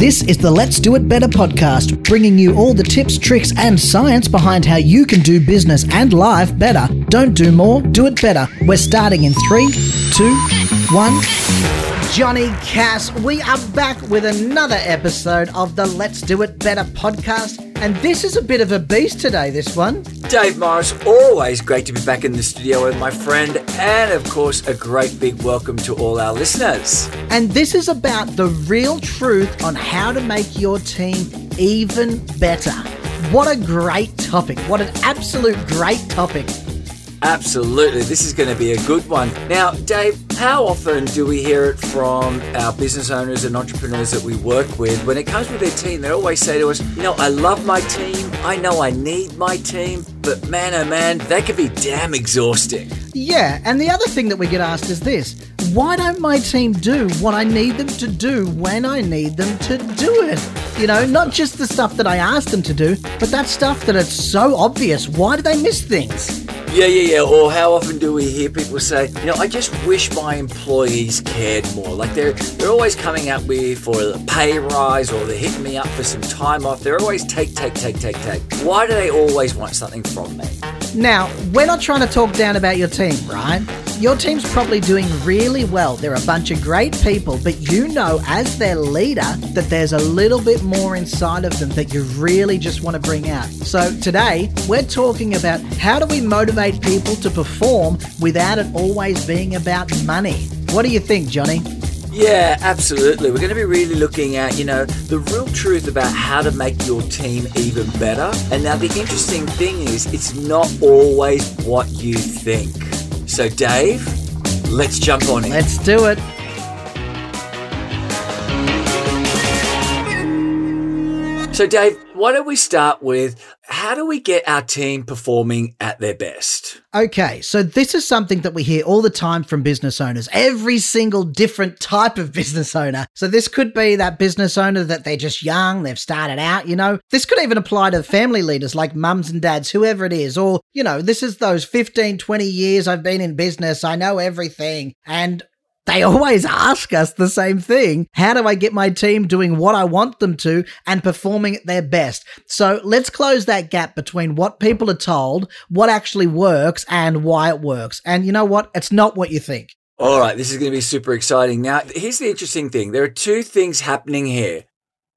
This is the Let's Do It Better podcast, bringing you all the tips, tricks, and science behind how you can do business and life better. Don't do more, do it better. We're starting in three, two, one. Johnny Cass, we are back with another episode of the Let's Do It Better podcast. And this is a bit of a beast today, this one. Dave Morris, always great to be back in the studio with my friend, and of course, a great big welcome to all our listeners. And this is about the real truth on how to make your team even better. What a great topic. What an absolute great topic. Absolutely, this is going to be a good one. Now, Dave, how often do we hear it from our business owners and entrepreneurs that we work with? When it comes with their team, they always say to us, You know, I love my team, I know I need my team, but man, oh man, they can be damn exhausting. Yeah, and the other thing that we get asked is this why don't my team do what I need them to do when I need them to do it? You know, not just the stuff that I ask them to do, but that stuff that it's so obvious. Why do they miss things? Yeah, yeah, yeah. Or how often do we hear people say, you know, I just wish my employees cared more. Like they're they're always coming at me for a pay rise or they're hitting me up for some time off. They're always take, take, take, take, take. Why do they always want something from me? Now, we're not trying to talk down about your team, right? Your team's probably doing really well. They're a bunch of great people, but you know, as their leader, that there's a little bit more inside of them that you really just want to bring out. So today, we're talking about how do we motivate people to perform without it always being about money. What do you think, Johnny? Yeah, absolutely. We're going to be really looking at, you know, the real truth about how to make your team even better. And now the interesting thing is, it's not always what you think. So, Dave, let's jump on in. Let's do it. So, Dave, why don't we start with how do we get our team performing at their best? Okay, so this is something that we hear all the time from business owners, every single different type of business owner. So, this could be that business owner that they're just young, they've started out, you know. This could even apply to family leaders like mums and dads, whoever it is. Or, you know, this is those 15, 20 years I've been in business, I know everything. And they always ask us the same thing. How do I get my team doing what I want them to and performing at their best? So let's close that gap between what people are told, what actually works, and why it works. And you know what? It's not what you think. All right, this is going to be super exciting. Now, here's the interesting thing there are two things happening here.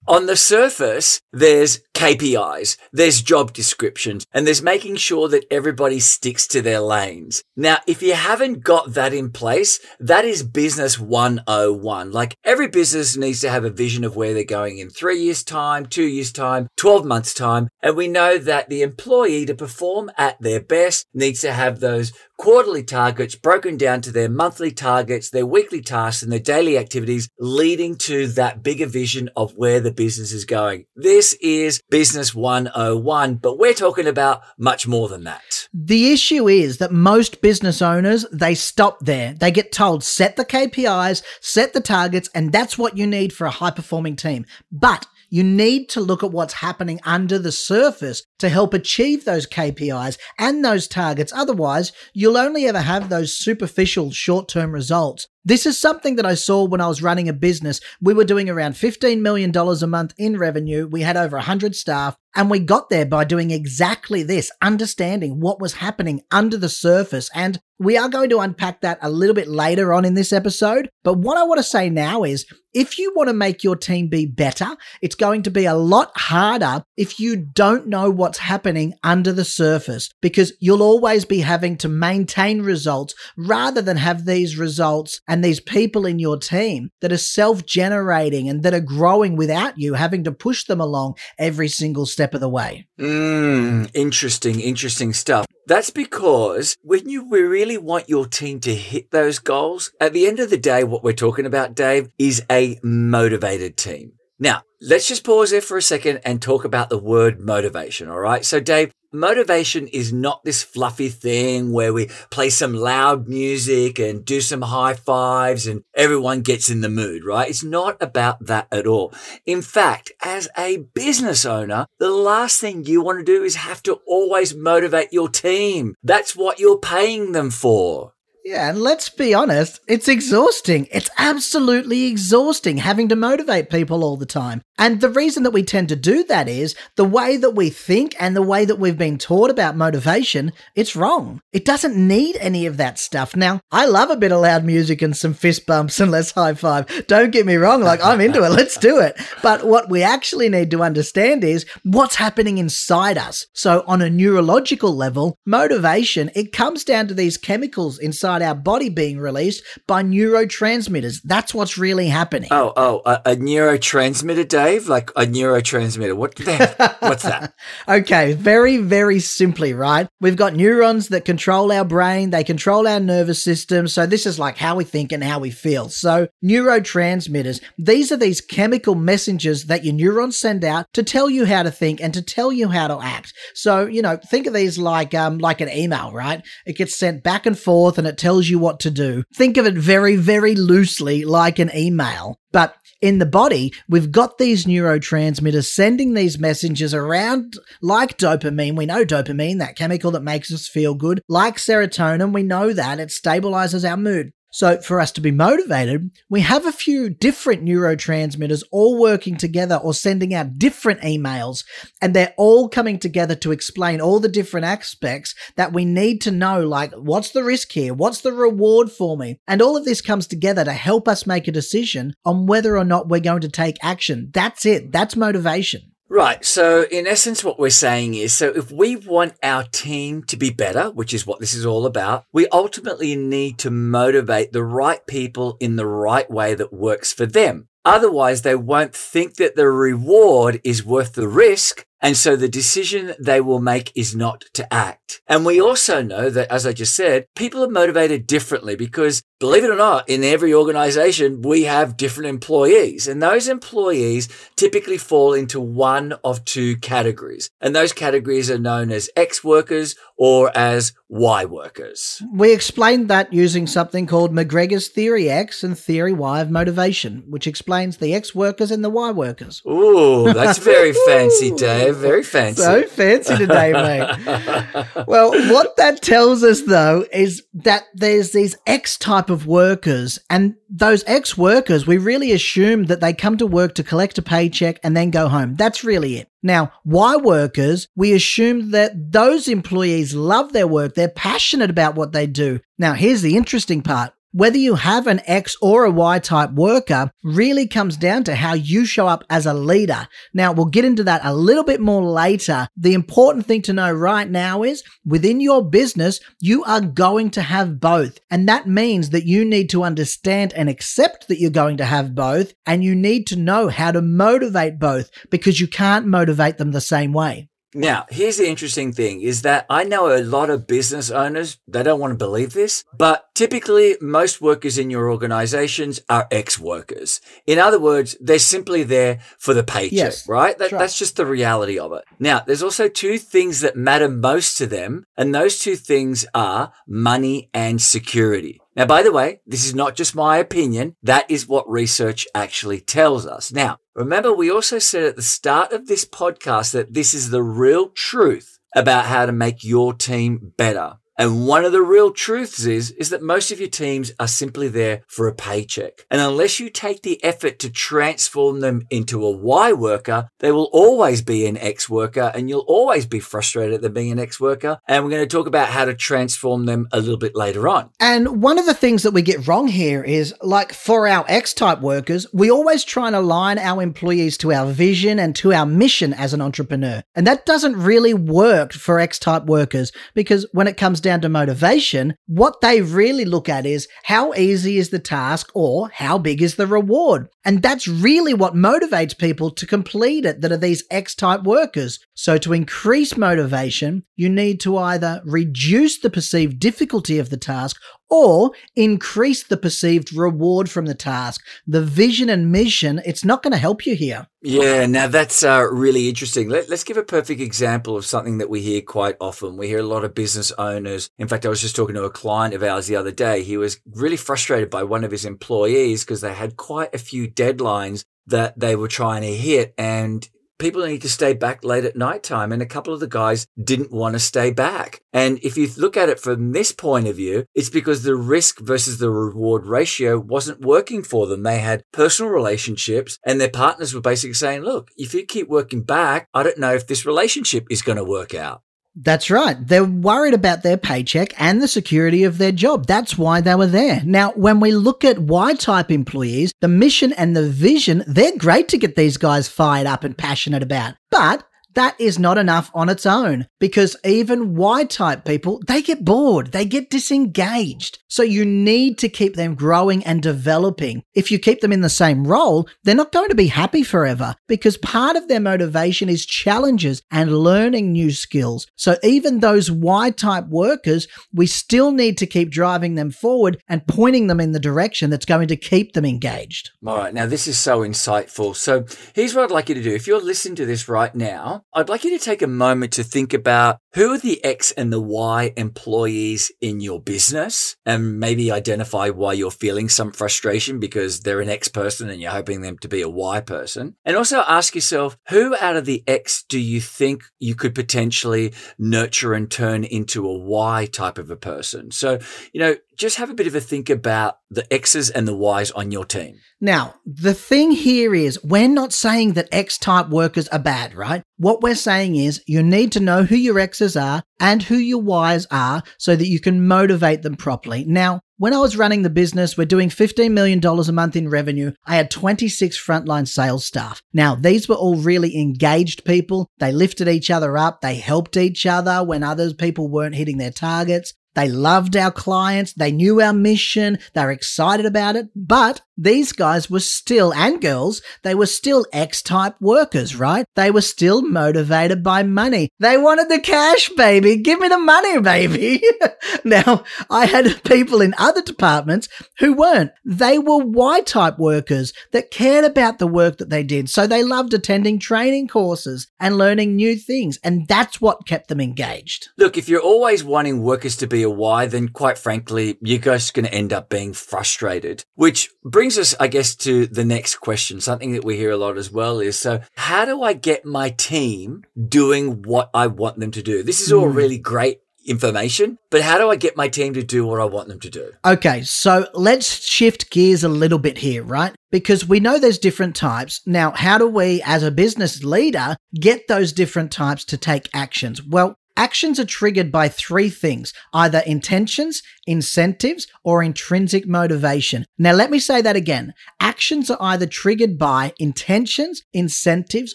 On the surface, there's KPIs, there's job descriptions, and there's making sure that everybody sticks to their lanes. Now, if you haven't got that in place, that is business 101. Like every business needs to have a vision of where they're going in three years time, two years time, 12 months time. And we know that the employee to perform at their best needs to have those quarterly targets broken down to their monthly targets, their weekly tasks and their daily activities leading to that bigger vision of where the business is going. This is business 101, but we're talking about much more than that. The issue is that most business owners, they stop there. They get told set the KPIs, set the targets, and that's what you need for a high performing team. But you need to look at what's happening under the surface to help achieve those KPIs and those targets. Otherwise, you'll only ever have those superficial short term results. This is something that I saw when I was running a business. We were doing around $15 million a month in revenue. We had over 100 staff, and we got there by doing exactly this, understanding what was happening under the surface. And we are going to unpack that a little bit later on in this episode. But what I want to say now is if you want to make your team be better, it's going to be a lot harder if you don't know what's happening under the surface because you'll always be having to maintain results rather than have these results and these people in your team that are self generating and that are growing without you having to push them along every single step of the way. Mm, interesting, interesting stuff. That's because when you really want your team to hit those goals, at the end of the day, what we're talking about, Dave, is a motivated team. Now, let's just pause there for a second and talk about the word motivation. All right. So, Dave, motivation is not this fluffy thing where we play some loud music and do some high fives and everyone gets in the mood, right? It's not about that at all. In fact, as a business owner, the last thing you want to do is have to always motivate your team. That's what you're paying them for. Yeah, and let's be honest, it's exhausting. It's absolutely exhausting having to motivate people all the time. And the reason that we tend to do that is the way that we think and the way that we've been taught about motivation, it's wrong. It doesn't need any of that stuff. Now, I love a bit of loud music and some fist bumps and less high five. Don't get me wrong, like I'm into it, let's do it. But what we actually need to understand is what's happening inside us. So, on a neurological level, motivation, it comes down to these chemicals inside our body being released by neurotransmitters. That's what's really happening. Oh, oh, a, a neurotransmitter, Dave? Like a neurotransmitter. What the? What's that? okay, very, very simply, right? We've got neurons that control our brain, they control our nervous system. So, this is like how we think and how we feel. So, neurotransmitters, these are these chemical messengers that your neurons send out to tell you how to think and to tell you how to act. So, you know, think of these like um like an email, right? It gets sent back and forth and it tells you what to do. Think of it very, very loosely like an email. But in the body, we've got these neurotransmitters sending these messages around like dopamine. We know dopamine, that chemical that makes us feel good. Like serotonin, we know that it stabilizes our mood. So, for us to be motivated, we have a few different neurotransmitters all working together or sending out different emails, and they're all coming together to explain all the different aspects that we need to know like, what's the risk here? What's the reward for me? And all of this comes together to help us make a decision on whether or not we're going to take action. That's it. That's motivation. Right. So, in essence, what we're saying is so if we want our team to be better, which is what this is all about, we ultimately need to motivate the right people in the right way that works for them. Otherwise, they won't think that the reward is worth the risk. And so the decision they will make is not to act. And we also know that, as I just said, people are motivated differently because believe it or not, in every organization, we have different employees and those employees typically fall into one of two categories. And those categories are known as X workers or as Y workers. We explained that using something called McGregor's Theory X and Theory Y of motivation, which explains the X workers and the Y workers. Ooh, that's very fancy, Dave. Very fancy. So fancy today, mate. well, what that tells us though is that there's these X type of workers and those X workers, we really assume that they come to work to collect a paycheck and then go home. That's really it. Now, Y workers, we assume that those employees love their work. They're passionate about what they do. Now, here's the interesting part. Whether you have an X or a Y type worker really comes down to how you show up as a leader. Now, we'll get into that a little bit more later. The important thing to know right now is within your business, you are going to have both. And that means that you need to understand and accept that you're going to have both. And you need to know how to motivate both because you can't motivate them the same way. Now, here's the interesting thing is that I know a lot of business owners, they don't want to believe this, but typically most workers in your organizations are X-workers. In other words, they're simply there for the paycheck, yes, right? That, That's just the reality of it. Now, there's also two things that matter most to them, and those two things are money and security. Now, by the way, this is not just my opinion. That is what research actually tells us. Now, remember, we also said at the start of this podcast that this is the real truth about how to make your team better. And one of the real truths is, is that most of your teams are simply there for a paycheck. And unless you take the effort to transform them into a Y worker, they will always be an X worker and you'll always be frustrated at them being an X worker. And we're going to talk about how to transform them a little bit later on. And one of the things that we get wrong here is like for our X type workers, we always try and align our employees to our vision and to our mission as an entrepreneur. And that doesn't really work for X type workers because when it comes down to motivation, what they really look at is how easy is the task or how big is the reward. And that's really what motivates people to complete it that are these X type workers. So to increase motivation, you need to either reduce the perceived difficulty of the task or increase the perceived reward from the task. The vision and mission, it's not going to help you here. Yeah, now that's uh, really interesting. Let, us give a perfect example of something that we hear quite often. We hear a lot of business owners. In fact, I was just talking to a client of ours the other day. He was really frustrated by one of his employees because they had quite a few deadlines that they were trying to hit. And people need to stay back late at night time. And a couple of the guys didn't want to stay back. And if you look at it from this point of view, it's because the risk versus the reward ratio wasn't working for them. They had personal relationships and their partners were basically saying, look, if you keep working back, I don't know if this relationship is going to work out. That's right. They're worried about their paycheck and the security of their job. That's why they were there. Now, when we look at Y type employees, the mission and the vision, they're great to get these guys fired up and passionate about. But that is not enough on its own because even Y type people, they get bored, they get disengaged. So you need to keep them growing and developing. If you keep them in the same role, they're not going to be happy forever because part of their motivation is challenges and learning new skills. So even those Y type workers, we still need to keep driving them forward and pointing them in the direction that's going to keep them engaged. All right. Now, this is so insightful. So here's what I'd like you to do. If you're listening to this right now, I'd like you to take a moment to think about who are the X and the Y employees in your business and maybe identify why you're feeling some frustration because they're an X person and you're hoping them to be a Y person. And also ask yourself, who out of the X do you think you could potentially nurture and turn into a Y type of a person? So, you know, just have a bit of a think about the X's and the Y's on your team. Now, the thing here is we're not saying that X type workers are bad, right? What we're saying is you need to know who your X's are and who your Y's are so that you can motivate them properly. Now, when I was running the business, we're doing $15 million a month in revenue. I had 26 frontline sales staff. Now, these were all really engaged people. They lifted each other up. They helped each other when other people weren't hitting their targets. They loved our clients. They knew our mission. They were excited about it. But these guys were still, and girls, they were still X type workers, right? They were still motivated by money. They wanted the cash, baby. Give me the money, baby. now, I had people in other departments who weren't. They were Y type workers that cared about the work that they did. So they loved attending training courses and learning new things. And that's what kept them engaged. Look, if you're always wanting workers to be a Y, then quite frankly, you're just going to end up being frustrated, which brings us, I guess, to the next question. Something that we hear a lot as well is so, how do I get my team doing what I want them to do? This is all mm. really great information, but how do I get my team to do what I want them to do? Okay, so let's shift gears a little bit here, right? Because we know there's different types. Now, how do we, as a business leader, get those different types to take actions? Well, Actions are triggered by three things either intentions, incentives, or intrinsic motivation. Now, let me say that again. Actions are either triggered by intentions, incentives,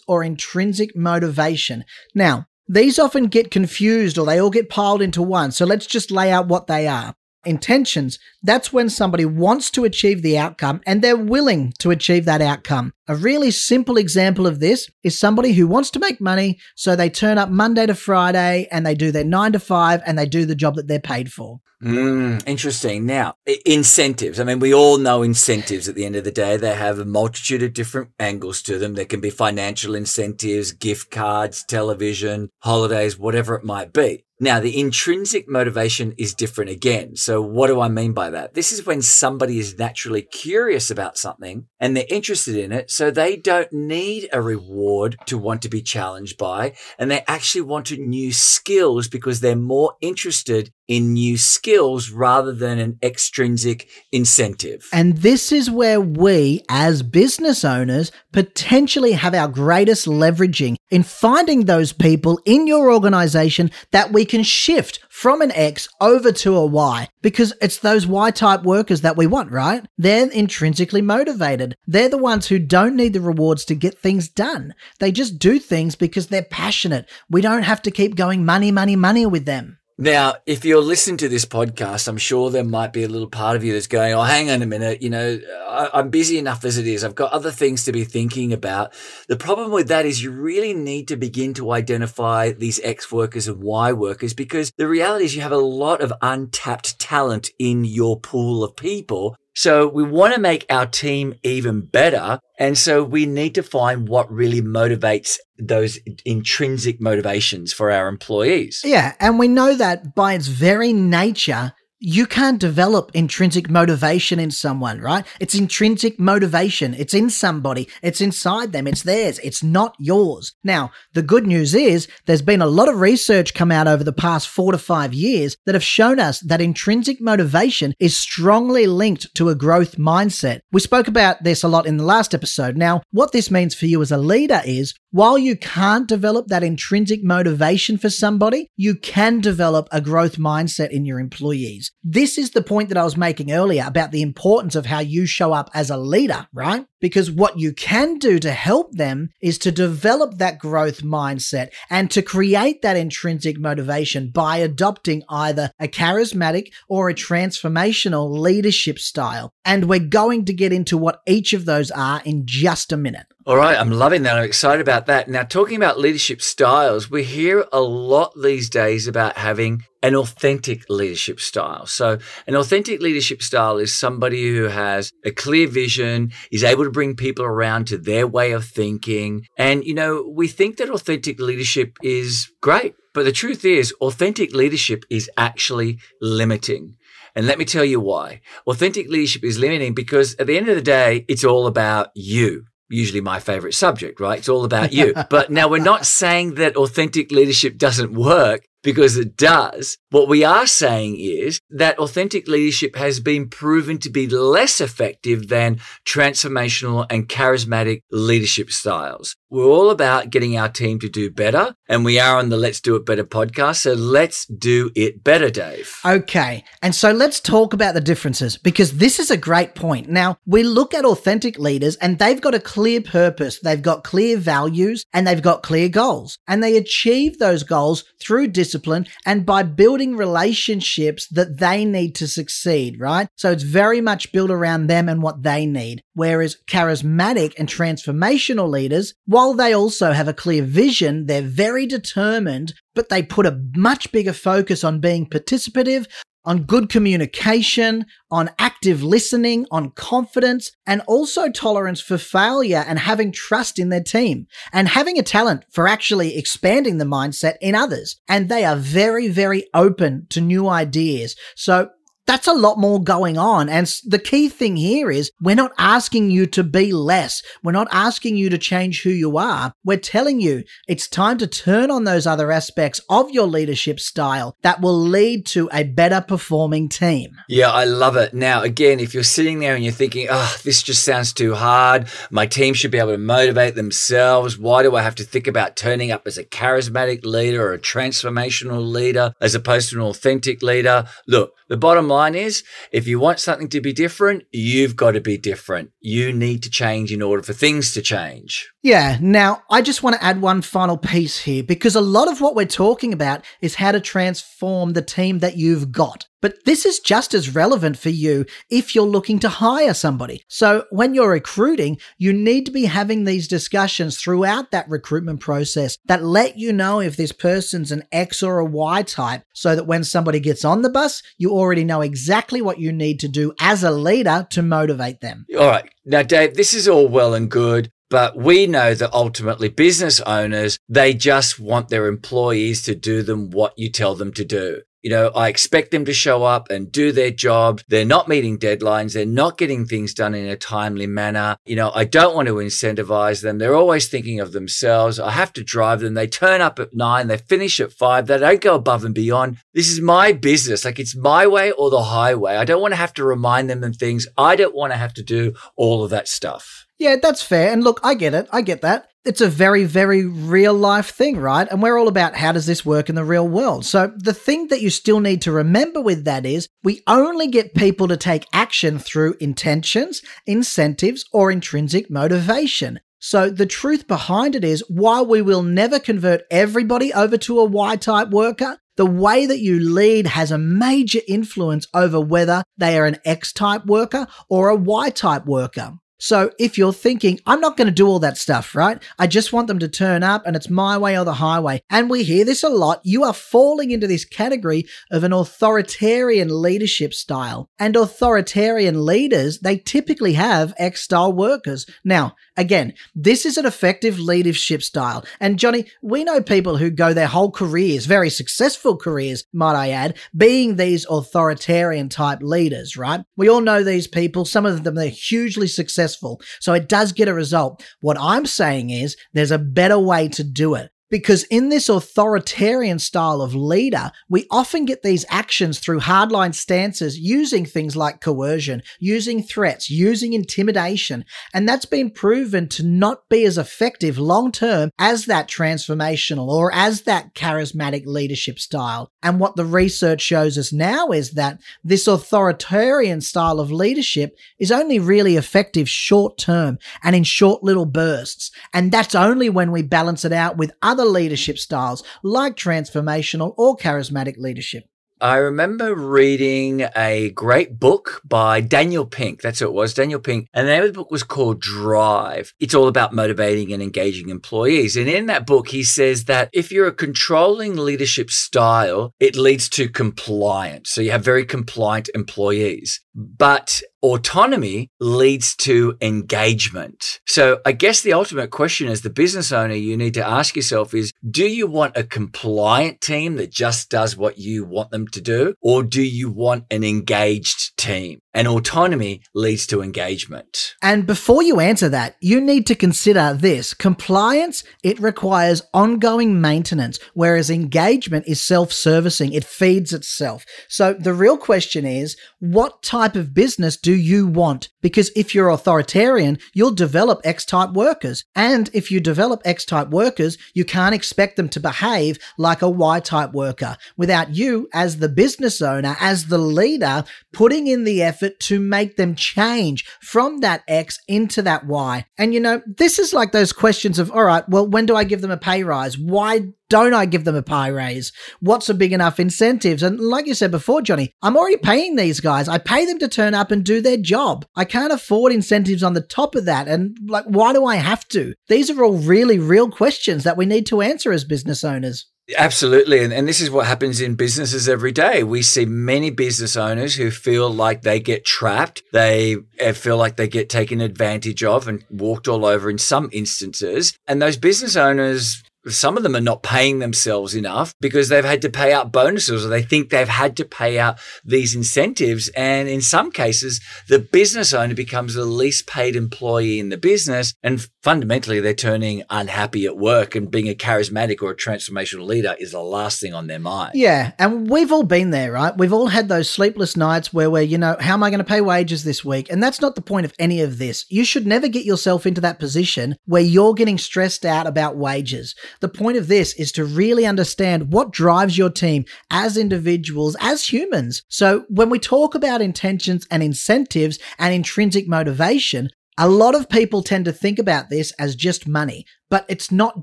or intrinsic motivation. Now, these often get confused or they all get piled into one. So let's just lay out what they are intentions, that's when somebody wants to achieve the outcome and they're willing to achieve that outcome. A really simple example of this is somebody who wants to make money, so they turn up Monday to Friday and they do their nine to five and they do the job that they're paid for. Mm, interesting. Now, incentives. I mean, we all know incentives at the end of the day. They have a multitude of different angles to them. There can be financial incentives, gift cards, television, holidays, whatever it might be. Now, the intrinsic motivation is different again. So what do I mean by that? This is when somebody is naturally curious about something and they're interested in it. So they don't need a reward to want to be challenged by. And they actually want new skills because they're more interested in new skills rather than an extrinsic incentive. And this is where we, as business owners, potentially have our greatest leveraging in finding those people in your organization that we can shift from an X over to a Y because it's those Y type workers that we want, right? They're intrinsically motivated. They're the ones who don't need the rewards to get things done. They just do things because they're passionate. We don't have to keep going money, money, money with them. Now, if you're listening to this podcast, I'm sure there might be a little part of you that's going, Oh, hang on a minute. You know, I, am busy enough as it is. I've got other things to be thinking about. The problem with that is you really need to begin to identify these X workers and Y workers because the reality is you have a lot of untapped talent in your pool of people so we want to make our team even better. And so we need to find what really motivates those intrinsic motivations for our employees. Yeah. And we know that by its very nature, you can't develop intrinsic motivation in someone, right? It's intrinsic motivation. It's in somebody. It's inside them. It's theirs. It's not yours. Now, the good news is there's been a lot of research come out over the past four to five years that have shown us that intrinsic motivation is strongly linked to a growth mindset. We spoke about this a lot in the last episode. Now, what this means for you as a leader is while you can't develop that intrinsic motivation for somebody, you can develop a growth mindset in your employees. This is the point that I was making earlier about the importance of how you show up as a leader, right? Because what you can do to help them is to develop that growth mindset and to create that intrinsic motivation by adopting either a charismatic or a transformational leadership style. And we're going to get into what each of those are in just a minute. All right, I'm loving that. I'm excited about that. Now, talking about leadership styles, we hear a lot these days about having an authentic leadership style. So, an authentic leadership style is somebody who has a clear vision, is able to bring people around to their way of thinking. And, you know, we think that authentic leadership is great, but the truth is, authentic leadership is actually limiting. And let me tell you why. Authentic leadership is limiting because at the end of the day, it's all about you usually my favorite subject, right? It's all about you. but now we're not saying that authentic leadership doesn't work because it does. What we are saying is that authentic leadership has been proven to be less effective than transformational and charismatic leadership styles. We're all about getting our team to do better, and we are on the Let's Do It Better podcast. So let's do it better, Dave. Okay. And so let's talk about the differences because this is a great point. Now, we look at authentic leaders and they've got a clear purpose, they've got clear values, and they've got clear goals. And they achieve those goals through discipline and by building relationships that they need to succeed, right? So it's very much built around them and what they need. Whereas charismatic and transformational leaders, while they also have a clear vision, they're very determined, but they put a much bigger focus on being participative, on good communication, on active listening, on confidence, and also tolerance for failure and having trust in their team and having a talent for actually expanding the mindset in others. And they are very, very open to new ideas. So that's a lot more going on. And the key thing here is we're not asking you to be less. We're not asking you to change who you are. We're telling you it's time to turn on those other aspects of your leadership style that will lead to a better performing team. Yeah, I love it. Now, again, if you're sitting there and you're thinking, oh, this just sounds too hard. My team should be able to motivate themselves. Why do I have to think about turning up as a charismatic leader or a transformational leader as opposed to an authentic leader? Look, the bottom line is if you want something to be different, you've got to be different. You need to change in order for things to change. Yeah. Now, I just want to add one final piece here because a lot of what we're talking about is how to transform the team that you've got. But this is just as relevant for you if you're looking to hire somebody. So when you're recruiting, you need to be having these discussions throughout that recruitment process that let you know if this person's an X or a Y type so that when somebody gets on the bus, you already know exactly what you need to do as a leader to motivate them. All right. Now, Dave, this is all well and good. But we know that ultimately business owners, they just want their employees to do them what you tell them to do. You know, I expect them to show up and do their job. They're not meeting deadlines. They're not getting things done in a timely manner. You know, I don't want to incentivize them. They're always thinking of themselves. I have to drive them. They turn up at nine. They finish at five. They don't go above and beyond. This is my business. Like it's my way or the highway. I don't want to have to remind them of things. I don't want to have to do all of that stuff. Yeah, that's fair. And look, I get it. I get that. It's a very, very real life thing, right? And we're all about how does this work in the real world. So the thing that you still need to remember with that is we only get people to take action through intentions, incentives, or intrinsic motivation. So the truth behind it is while we will never convert everybody over to a Y type worker, the way that you lead has a major influence over whether they are an X type worker or a Y type worker. So if you're thinking, I'm not going to do all that stuff, right? I just want them to turn up and it's my way or the highway. And we hear this a lot. You are falling into this category of an authoritarian leadership style. And authoritarian leaders, they typically have X style workers. Now, Again, this is an effective leadership style. And Johnny, we know people who go their whole careers, very successful careers, might I add, being these authoritarian type leaders, right? We all know these people. Some of them, they're hugely successful. So it does get a result. What I'm saying is there's a better way to do it. Because in this authoritarian style of leader, we often get these actions through hardline stances using things like coercion, using threats, using intimidation. And that's been proven to not be as effective long term as that transformational or as that charismatic leadership style. And what the research shows us now is that this authoritarian style of leadership is only really effective short term and in short little bursts. And that's only when we balance it out with other other leadership styles like transformational or charismatic leadership. I remember reading a great book by Daniel Pink. That's who it was, Daniel Pink. And the name of the book was called Drive. It's all about motivating and engaging employees. And in that book, he says that if you're a controlling leadership style, it leads to compliance. So you have very compliant employees. But autonomy leads to engagement. So I guess the ultimate question as the business owner you need to ask yourself is, do you want a compliant team that just does what you want them to do? Or do you want an engaged team? And autonomy leads to engagement. And before you answer that, you need to consider this. Compliance, it requires ongoing maintenance, whereas engagement is self-servicing. It feeds itself. So the real question is, what type of business do you want? Because if you're authoritarian, you'll develop X type workers. And if you develop X type workers, you can't expect them to behave like a Y type worker without you as the business owner, as the leader, putting in the effort to make them change from that X into that Y. And you know, this is like those questions of, all right, well, when do I give them a pay rise? Why don't I give them a pay raise? What's a big enough incentives? And like you said before, Johnny, I'm already paying these guys. I pay them to turn up and do their job. I can't afford incentives on the top of that. And like, why do I have to? These are all really real questions that we need to answer as business owners. Absolutely. And, and this is what happens in businesses every day. We see many business owners who feel like they get trapped. They eh, feel like they get taken advantage of and walked all over in some instances. And those business owners some of them are not paying themselves enough because they've had to pay out bonuses or they think they've had to pay out these incentives. And in some cases, the business owner becomes the least paid employee in the business. And fundamentally, they're turning unhappy at work and being a charismatic or a transformational leader is the last thing on their mind. Yeah. And we've all been there, right? We've all had those sleepless nights where we're, you know, how am I going to pay wages this week? And that's not the point of any of this. You should never get yourself into that position where you're getting stressed out about wages. The point of this is to really understand what drives your team as individuals, as humans. So when we talk about intentions and incentives and intrinsic motivation, a lot of people tend to think about this as just money, but it's not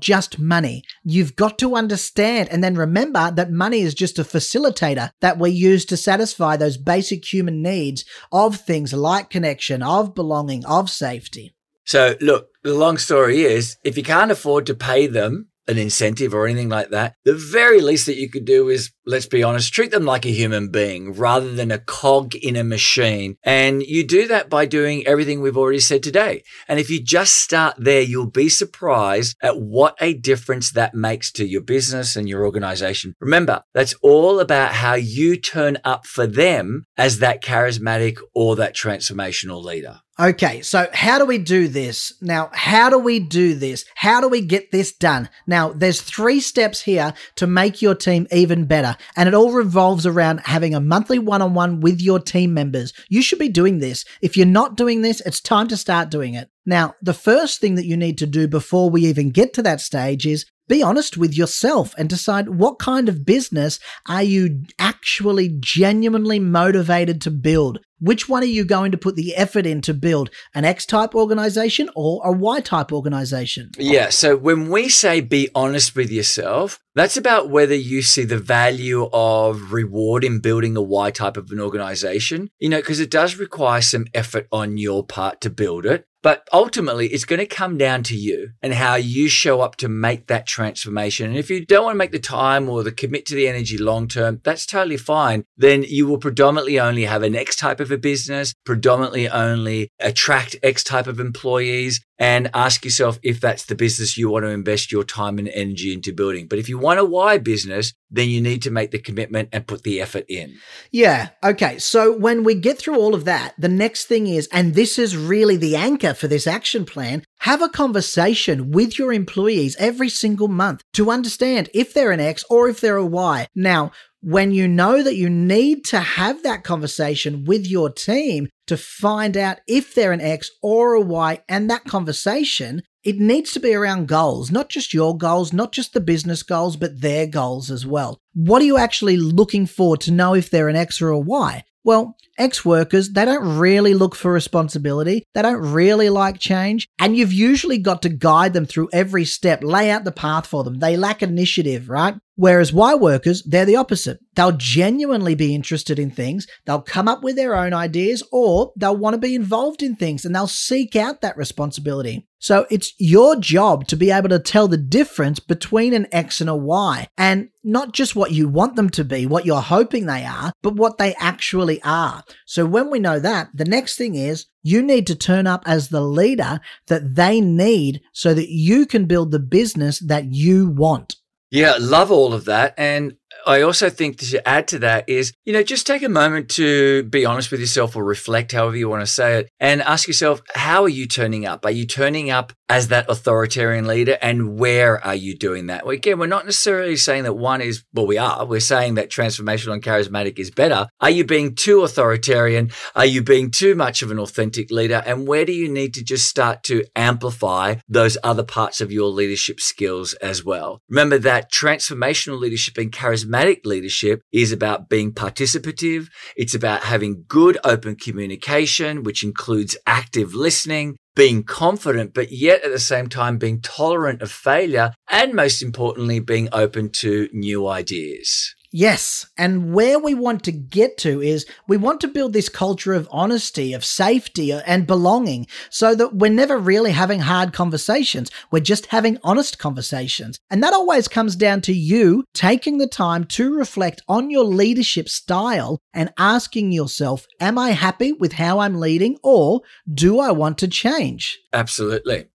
just money. You've got to understand and then remember that money is just a facilitator that we use to satisfy those basic human needs of things like connection, of belonging, of safety. So, look, the long story is if you can't afford to pay them an incentive or anything like that. The very least that you could do is, let's be honest, treat them like a human being rather than a cog in a machine. And you do that by doing everything we've already said today. And if you just start there, you'll be surprised at what a difference that makes to your business and your organization. Remember, that's all about how you turn up for them as that charismatic or that transformational leader. Okay, so how do we do this? Now, how do we do this? How do we get this done? Now, there's three steps here to make your team even better, and it all revolves around having a monthly one on one with your team members. You should be doing this. If you're not doing this, it's time to start doing it. Now, the first thing that you need to do before we even get to that stage is be honest with yourself and decide what kind of business are you actually genuinely motivated to build. Which one are you going to put the effort in to build an X type organization or a Y type organization? Yeah. So when we say be honest with yourself, that's about whether you see the value of reward in building a Y type of an organization, you know, because it does require some effort on your part to build it. But ultimately, it's going to come down to you and how you show up to make that transformation. And if you don't want to make the time or the commit to the energy long term, that's totally fine. Then you will predominantly only have an X type of a business, predominantly only attract X type of employees and ask yourself if that's the business you want to invest your time and energy into building. But if you want a Y business, then you need to make the commitment and put the effort in. Yeah. Okay. So when we get through all of that, the next thing is, and this is really the anchor for this action plan, have a conversation with your employees every single month to understand if they're an X or if they're a Y. Now, when you know that you need to have that conversation with your team to find out if they're an X or a Y, and that conversation, it needs to be around goals, not just your goals, not just the business goals, but their goals as well. What are you actually looking for to know if they're an X or a Y? Well, X workers, they don't really look for responsibility. They don't really like change. And you've usually got to guide them through every step, lay out the path for them. They lack initiative, right? Whereas Y workers, they're the opposite. They'll genuinely be interested in things. They'll come up with their own ideas or they'll want to be involved in things and they'll seek out that responsibility. So it's your job to be able to tell the difference between an X and a Y and not just what you want them to be, what you're hoping they are, but what they actually are. So when we know that, the next thing is you need to turn up as the leader that they need so that you can build the business that you want. Yeah, love all of that. And I also think to add to that is, you know, just take a moment to be honest with yourself or reflect, however you want to say it, and ask yourself, how are you turning up? Are you turning up as that authoritarian leader? And where are you doing that? Well, again, we're not necessarily saying that one is, well, we are. We're saying that transformational and charismatic is better. Are you being too authoritarian? Are you being too much of an authentic leader? And where do you need to just start to amplify those other parts of your leadership skills as well? Remember that transformational leadership and charismatic charismatic leadership is about being participative. It's about having good open communication, which includes active listening, being confident, but yet at the same time being tolerant of failure, and most importantly, being open to new ideas. Yes. And where we want to get to is we want to build this culture of honesty, of safety, uh, and belonging so that we're never really having hard conversations. We're just having honest conversations. And that always comes down to you taking the time to reflect on your leadership style and asking yourself, Am I happy with how I'm leading or do I want to change? Absolutely.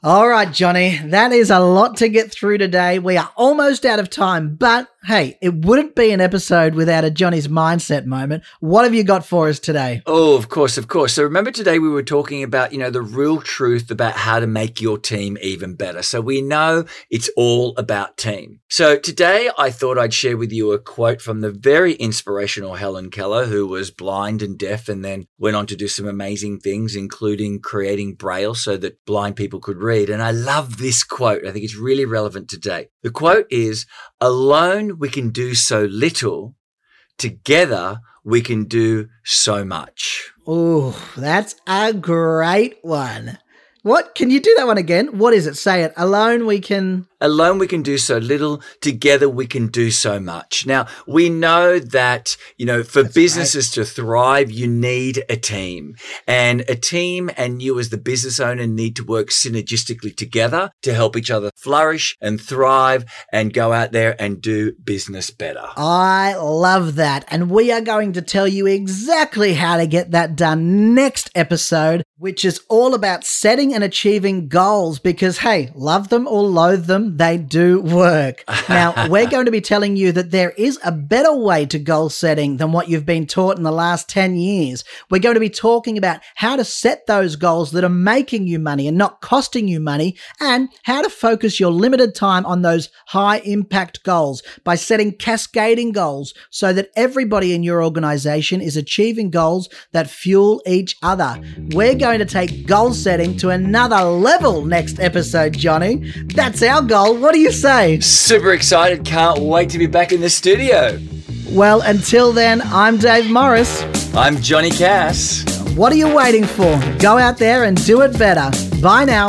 All right, Johnny, that is a lot to get through today. We are almost out of time, but hey, it wouldn't be an episode without a Johnny's mindset moment. What have you got for us today? Oh, of course, of course. So remember today we were talking about, you know, the real truth about how to make your team even better. So we know it's all about team. So today I thought I'd share with you a quote from the very inspirational Helen Keller, who was blind and deaf and then went on to do some amazing things, including creating Braille so that blind people could read. And I love this quote. I think it's really relevant today. The quote is, alone we can do so little. Together we can do so much. Oh, that's a great one. What? Can you do that one again? What is it? Say it. Alone we can. Alone we can do so little. Together we can do so much. Now, we know that, you know, for That's businesses right. to thrive, you need a team. And a team and you as the business owner need to work synergistically together to help each other flourish and thrive and go out there and do business better. I love that. And we are going to tell you exactly how to get that done next episode, which is all about setting and achieving goals because, hey, love them or loathe them, they do work. Now, we're going to be telling you that there is a better way to goal setting than what you've been taught in the last 10 years. We're going to be talking about how to set those goals that are making you money and not costing you money, and how to focus your limited time on those high impact goals by setting cascading goals so that everybody in your organization is achieving goals that fuel each other. We're going to take goal setting to another level next episode, Johnny. That's our goal goal. What do you say? Super excited. Can't wait to be back in the studio. Well, until then, I'm Dave Morris. I'm Johnny Cass. What are you waiting for? Go out there and do it better. Bye now.